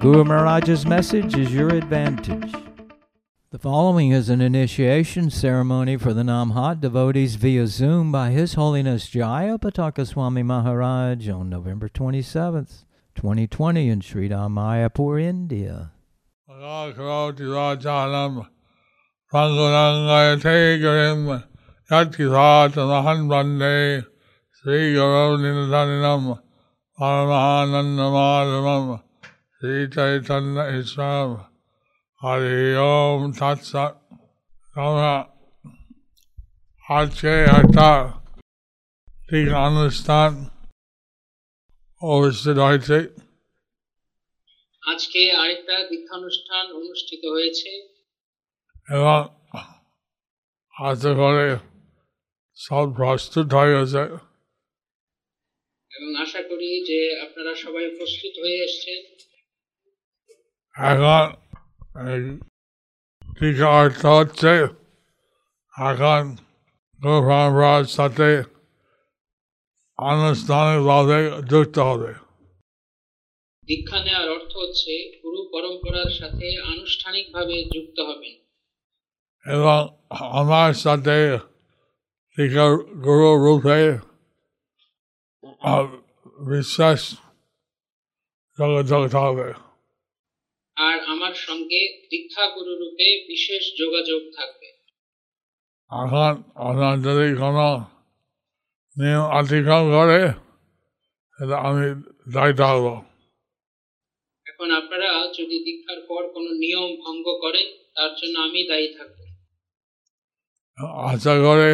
Guru Maharaj's message is your advantage. The following is an initiation ceremony for the Namhat devotees via Zoom by His Holiness Jaya Pataka Swami Maharaj on November 27th, 2020 in Sri Mayapur, India. Rajanam Rangarangaya Islam. Hari Om Tat Sat আমরা আজকে একটা ঠিক অনুষ্ঠান অনুষ্ঠিত হয়েছে আজকে আরেকটা দীক্ষানুষ্ঠান অনুষ্ঠিত হয়েছে। এবং হাতে করে সব প্রস্তুত হয়ে গেছে। এবং আশা করি যে আপনারা সবাই প্রস্তুত হয়ে এসেছেন। এখন টিকা অর্থ হচ্ছে এখন গোপালরাজ সাথে আনুষ্ঠানিকভাবে যুক্ত হবে দীক্ষা নেওয়ার অর্থ হচ্ছে গুরু পরম্পরার সাথে আনুষ্ঠানিকভাবে যুক্ত হবেন। এবং আমার সাথে গুরু রূপে বিশ্বাস যোগাযোগ হবে। আর আমার সঙ্গে দীক্ষা গুরু রূপে বিশেষ যোগাযোগ থাকবে। এখন আপনার যদি কোনো নিয়ম অতিক্রম করে সেটা আমি দায়িত্ব হব এখন আপনারা যদি দীক্ষার পর কোনো নিয়ম ভঙ্গ করেন তার জন্য আমি দায়ী থাকব। আশা করে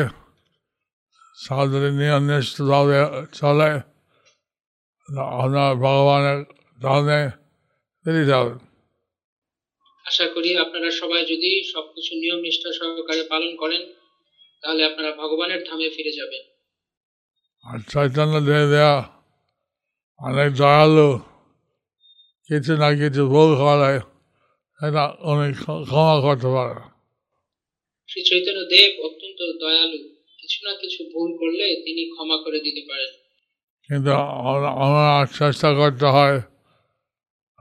যদি নিয়ম নিষ্ঠভাবে চলে আপনার ভগবানের ধারণে ফিরে যাবেন। আশা করি আপনারা সবাই যদি সবকিছু নিয়ম নিষ্ঠা সহকারে পালন করেন তাহলে আপনারা ভগবানের ধামে ফিরে যাবেন। আর চৈতন্য দিয়ে দেওয়া অনেক দয়ালু কিছু না কিছু ভুল করে সেটা উনি ক্ষমা করতে পারে। শ্রী চৈতন্য দেব অত্যন্ত দয়ালু কিছু না কিছু ভুল করলে তিনি ক্ষমা করে দিতে পারেন। কিন্তু আমরা- আমরা চেষ্টা করতে হয়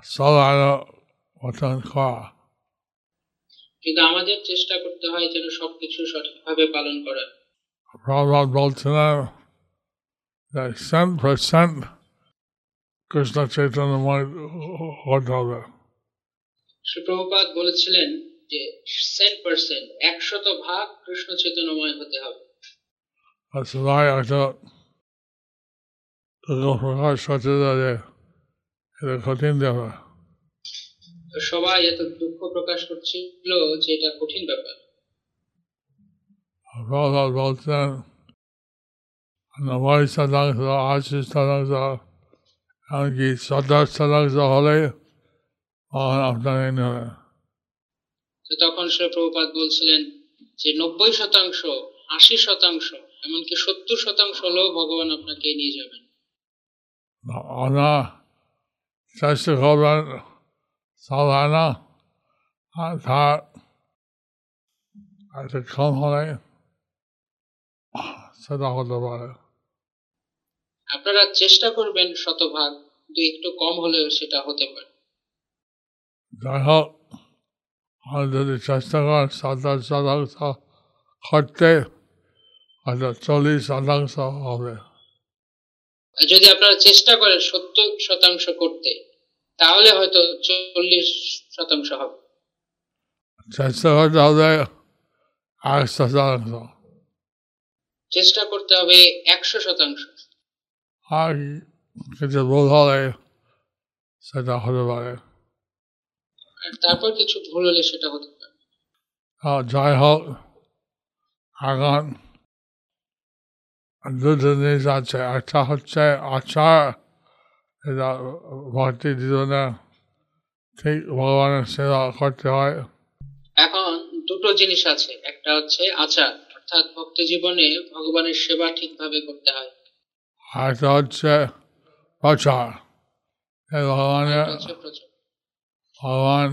সব মতন খাওয়া কিন্তু আমাদের চেষ্টা করতে হয় যেন সবকিছু সঠিকভাবে পালন করার। প্রভাব বলছিলেন সেন্ট পার্সেন্ট কৃষ্ণ চৈতন্যময় হতে হবে শ্রী প্রভুপাদ বলেছিলেন যে সেন্ট পার্সেন্ট একশত ভাগ কৃষ্ণ চৈতন্যময় হতে হবে। যে এটা কঠিন ব্যাপার তো সবাই এত দুঃখ প্রকাশ করছিল যে এটা কঠিন ব্যাপার। শতাংশ এমনকি সত্তর শতাংশ হলে তখন আপনার নেবে তো তখন বলছিলেন যে নব্বই শতাংশ আশি শতাংশ এমনকি সত্তর শতাংশ হলেও ভগবান আপনাকে নিয়ে যাবেন। আমরা চেষ্টা করবেন সব হয় না আর তার একটা কম হলে সেটা হতে পারে আপনারা চেষ্টা করবেন শতভাগ কিন্তু একটু কম হলেও সেটা হতে পারে। যাই হোক আমি যদি চেষ্টা করেন সাতাশ শতাংশ করতে হয়তো চল্লিশ শতাংশ হবে। যদি আপনারা চেষ্টা করেন সত্তর শতাংশ করতে তাহলে হয়তো চল্লিশ শতাংশ হবে। চেষ্টা করতে হবে একশো শতাংশ। চেষ্টা করতে হবে একশো শতাংশ। আর কিছু ভুল হলে সেটা হতে পারে। তারপর কিছু ভুল হলে সেটা হতে পারে। যাই হোক এখন দুটো জিনিস আছে। একটা হচ্ছে আচার। এটা ভক্তি জীবনে ঠিক ভগবানের সেবা করতে হয় এখন দুটো জিনিস আছে। একটা হচ্ছে আচার অর্থাৎ ভক্ত জীবনে ভগবানের সেবা ঠিকভাবে করতে হয়। আর একটা হচ্ছে প্রচার। ভগবানের ভগবান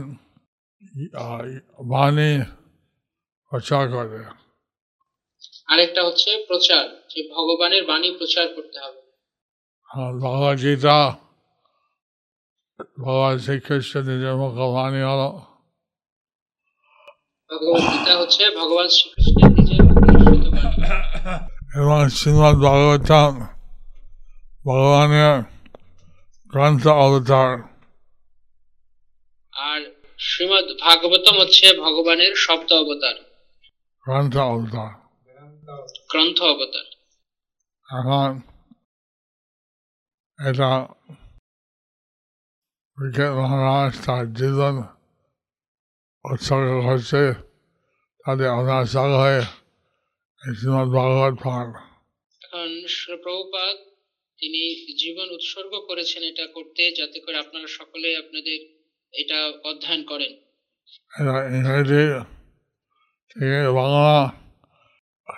বাণী প্রচার করে। আরেকটা হচ্ছে প্রচার যে ভগবানের বাণী প্রচার করতে হবে। নিজের মুখবাণী হলো ভগবত হচ্ছে ভগবান শ্রীকৃষ্ণের নিজের এবং শ্রীমদ ভাগবতম ভগবানের গ্রন্থ অবতার। আর শ্রীমদ ভাগবতম হচ্ছে ভগবানের শব্দ অবতার। গ্রন্থ অবতার। গ্রন্থ অবতার। এখন এটা বিকেল মহারাজ তার জীবন উৎসর্গ করছে তাদের অনাসক হয়ে শ্রীমদ ভাগবত পাঠ এখন শ্রী প্রভুপাদ তিনি জীবন উৎসর্গ করেছেন এটা করতে যাতে করে আপনারা সকলে আপনাদের এটা অধ্যয়ন করেন। ইংরেজি থেকে বাংলা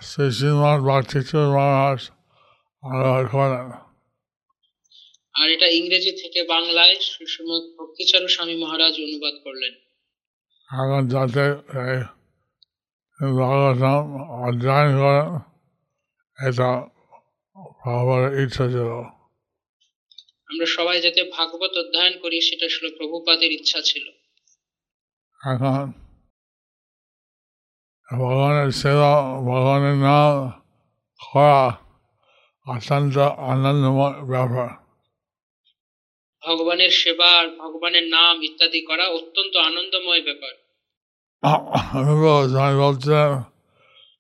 শ্রী শ্রীমদ ভক্তিচুর মহারাজ অনুবাদ করেন আর এটা ইংরেজি থেকে বাংলায় শ্রী শ্রীমদ ভক্তিচরণ স্বামী মহারাজ অনুবাদ করলেন। এখন যাতে ভাগবতম অধ্যয়ন করেন এটা ভাবার ইচ্ছা ছিল। আমরা সবাই যাতে ভাগবত অধ্যয়ন করি সেটা ছিল প্রভুপাদের ইচ্ছা ছিল। এখন ভগবানের সেবা ভগবানের নাম করা অত্যন্ত আনন্দময় ব্যাপার। ভগবানের সেবা ভগবানের নাম ইত্যাদি করা অত্যন্ত আনন্দময় ব্যাপার।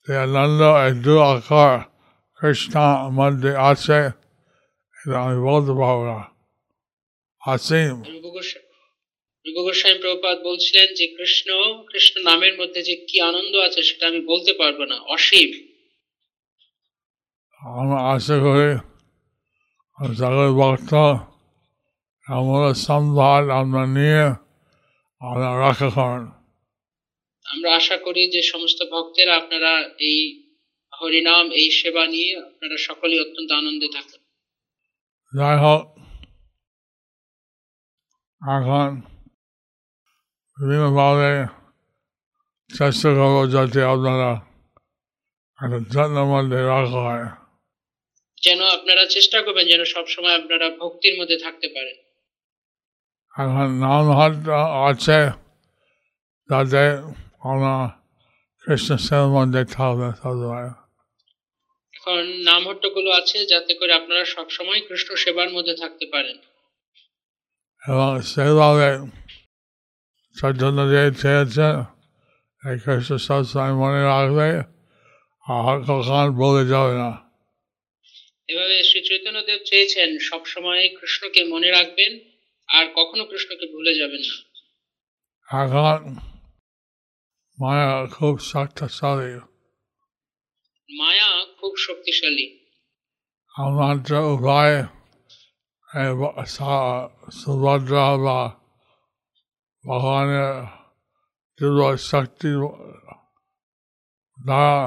যে আনন্দ আকার কৃষ্ণ মধ্যে আছে আমি বলতে পারব না গোস্বামী বলছিলেন যে কৃষ্ণ কৃষ্ণ নামের মধ্যে যে কি আনন্দ আছে সেটা আমি বলতে পারব না অসীম। আমরা আশা করি সকল ভক্ত আমরা সম্ভার আমরা নিয়ে আমরা রক্ষা করেন আমরা আশা করি যে সমস্ত ভক্তেরা আপনারা এই হরিনাম এই সেবা নিয়ে আপনারা সকলেই অত্যন্ত আনন্দে থাকেন। যাই হোক এখন বিভিন্নভাবে চেষ্টা করব যাতে আপনারা একটা যত্নের মধ্যে রাখা হয়। যেন আপনারা চেষ্টা করবেন যেন সবসময় আপনারা ভক্তির মধ্যে থাকতে পারেন। এখন নাম আছে যাতে আমরা কৃষ্ণ মধ্যে থাকবে সবসময় এখন নামহট্টগুলো আছে যাতে করে আপনারা সবসময় কৃষ্ণ সেবার মধ্যে থাকতে পারেন। এবং সেইভাবে চৈতন্যদেব চেয়েছে এই কৃষ্ণ সবসময় মনে রাখবে আর কখন বলে যাবে না। এভাবে শ্রী চৈতন্যদেব চেয়েছেন সবসময় কৃষ্ণকে মনে রাখবেন আর কখনো কৃষ্ণকে ভুলে যাবেন না। এখন মায়া খুব শক্তিশালী। মায়া খুব শক্তিশালী। আমার ব- সা- সুভদ্রা বা ভগবানের তীব্র শক্তি দ্বারা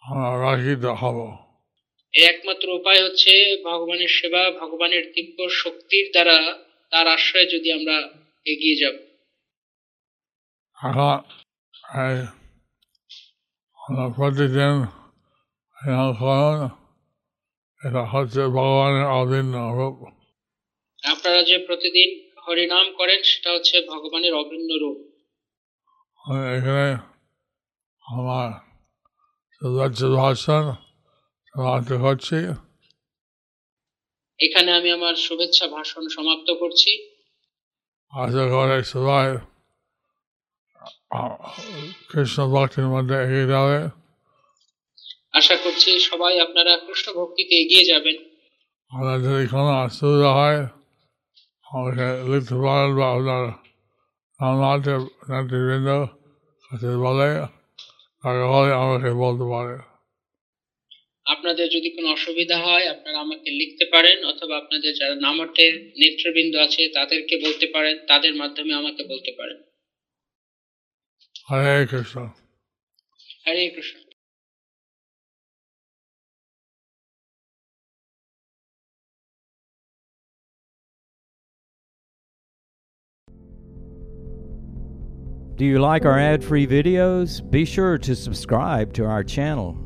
আমরা হব। একমাত্র উপায় হচ্ছে ভগবানের সেবা ভগবানের দিব্য শক্তির দ্বারা তার আশ্রয়ে যদি আমরা এগিয়ে যাব। প্রতিদিন এরকম করুন এটা হচ্ছে ভগবানের অভিন্ন রূপ। আপনারা যে প্রতিদিন হরিনাম করেন সেটা হচ্ছে ভগবানের অভিন্ন রূপ। এখানে আমার শুভেচ্ছা ভাষণ সমাপ্ত করছি। এখানে আমি আমার শুভেচ্ছা ভাষণ সমাপ্ত করছি। আশা করে সবাই কৃষ্ণ ভক্তির মধ্যে এগিয়ে যাবে। আশা করছি সবাই আপনারা কৃষ্ণ ভক্তিতে এগিয়ে যাবেন। আপনার যদি কোনো অসুবিধা হয় আমাকে লিখতে পারেন বা আপনার নামনাথে নেতৃবৃন্দ কাছে বলে তাকে বলে আমাকে বলতে পারে। আপনাদের যদি কোনো অসুবিধা হয় আপনারা আমাকে লিখতে পারেন অথবা আপনাদের যারা নামটের নেতৃবৃন্দ আছে তাদেরকে বলতে পারেন তাদের মাধ্যমে আমাকে বলতে পারেন হরে কৃষ্ণ হরে Krishna Do you like our ad free videos? Be sure to subscribe to our channel.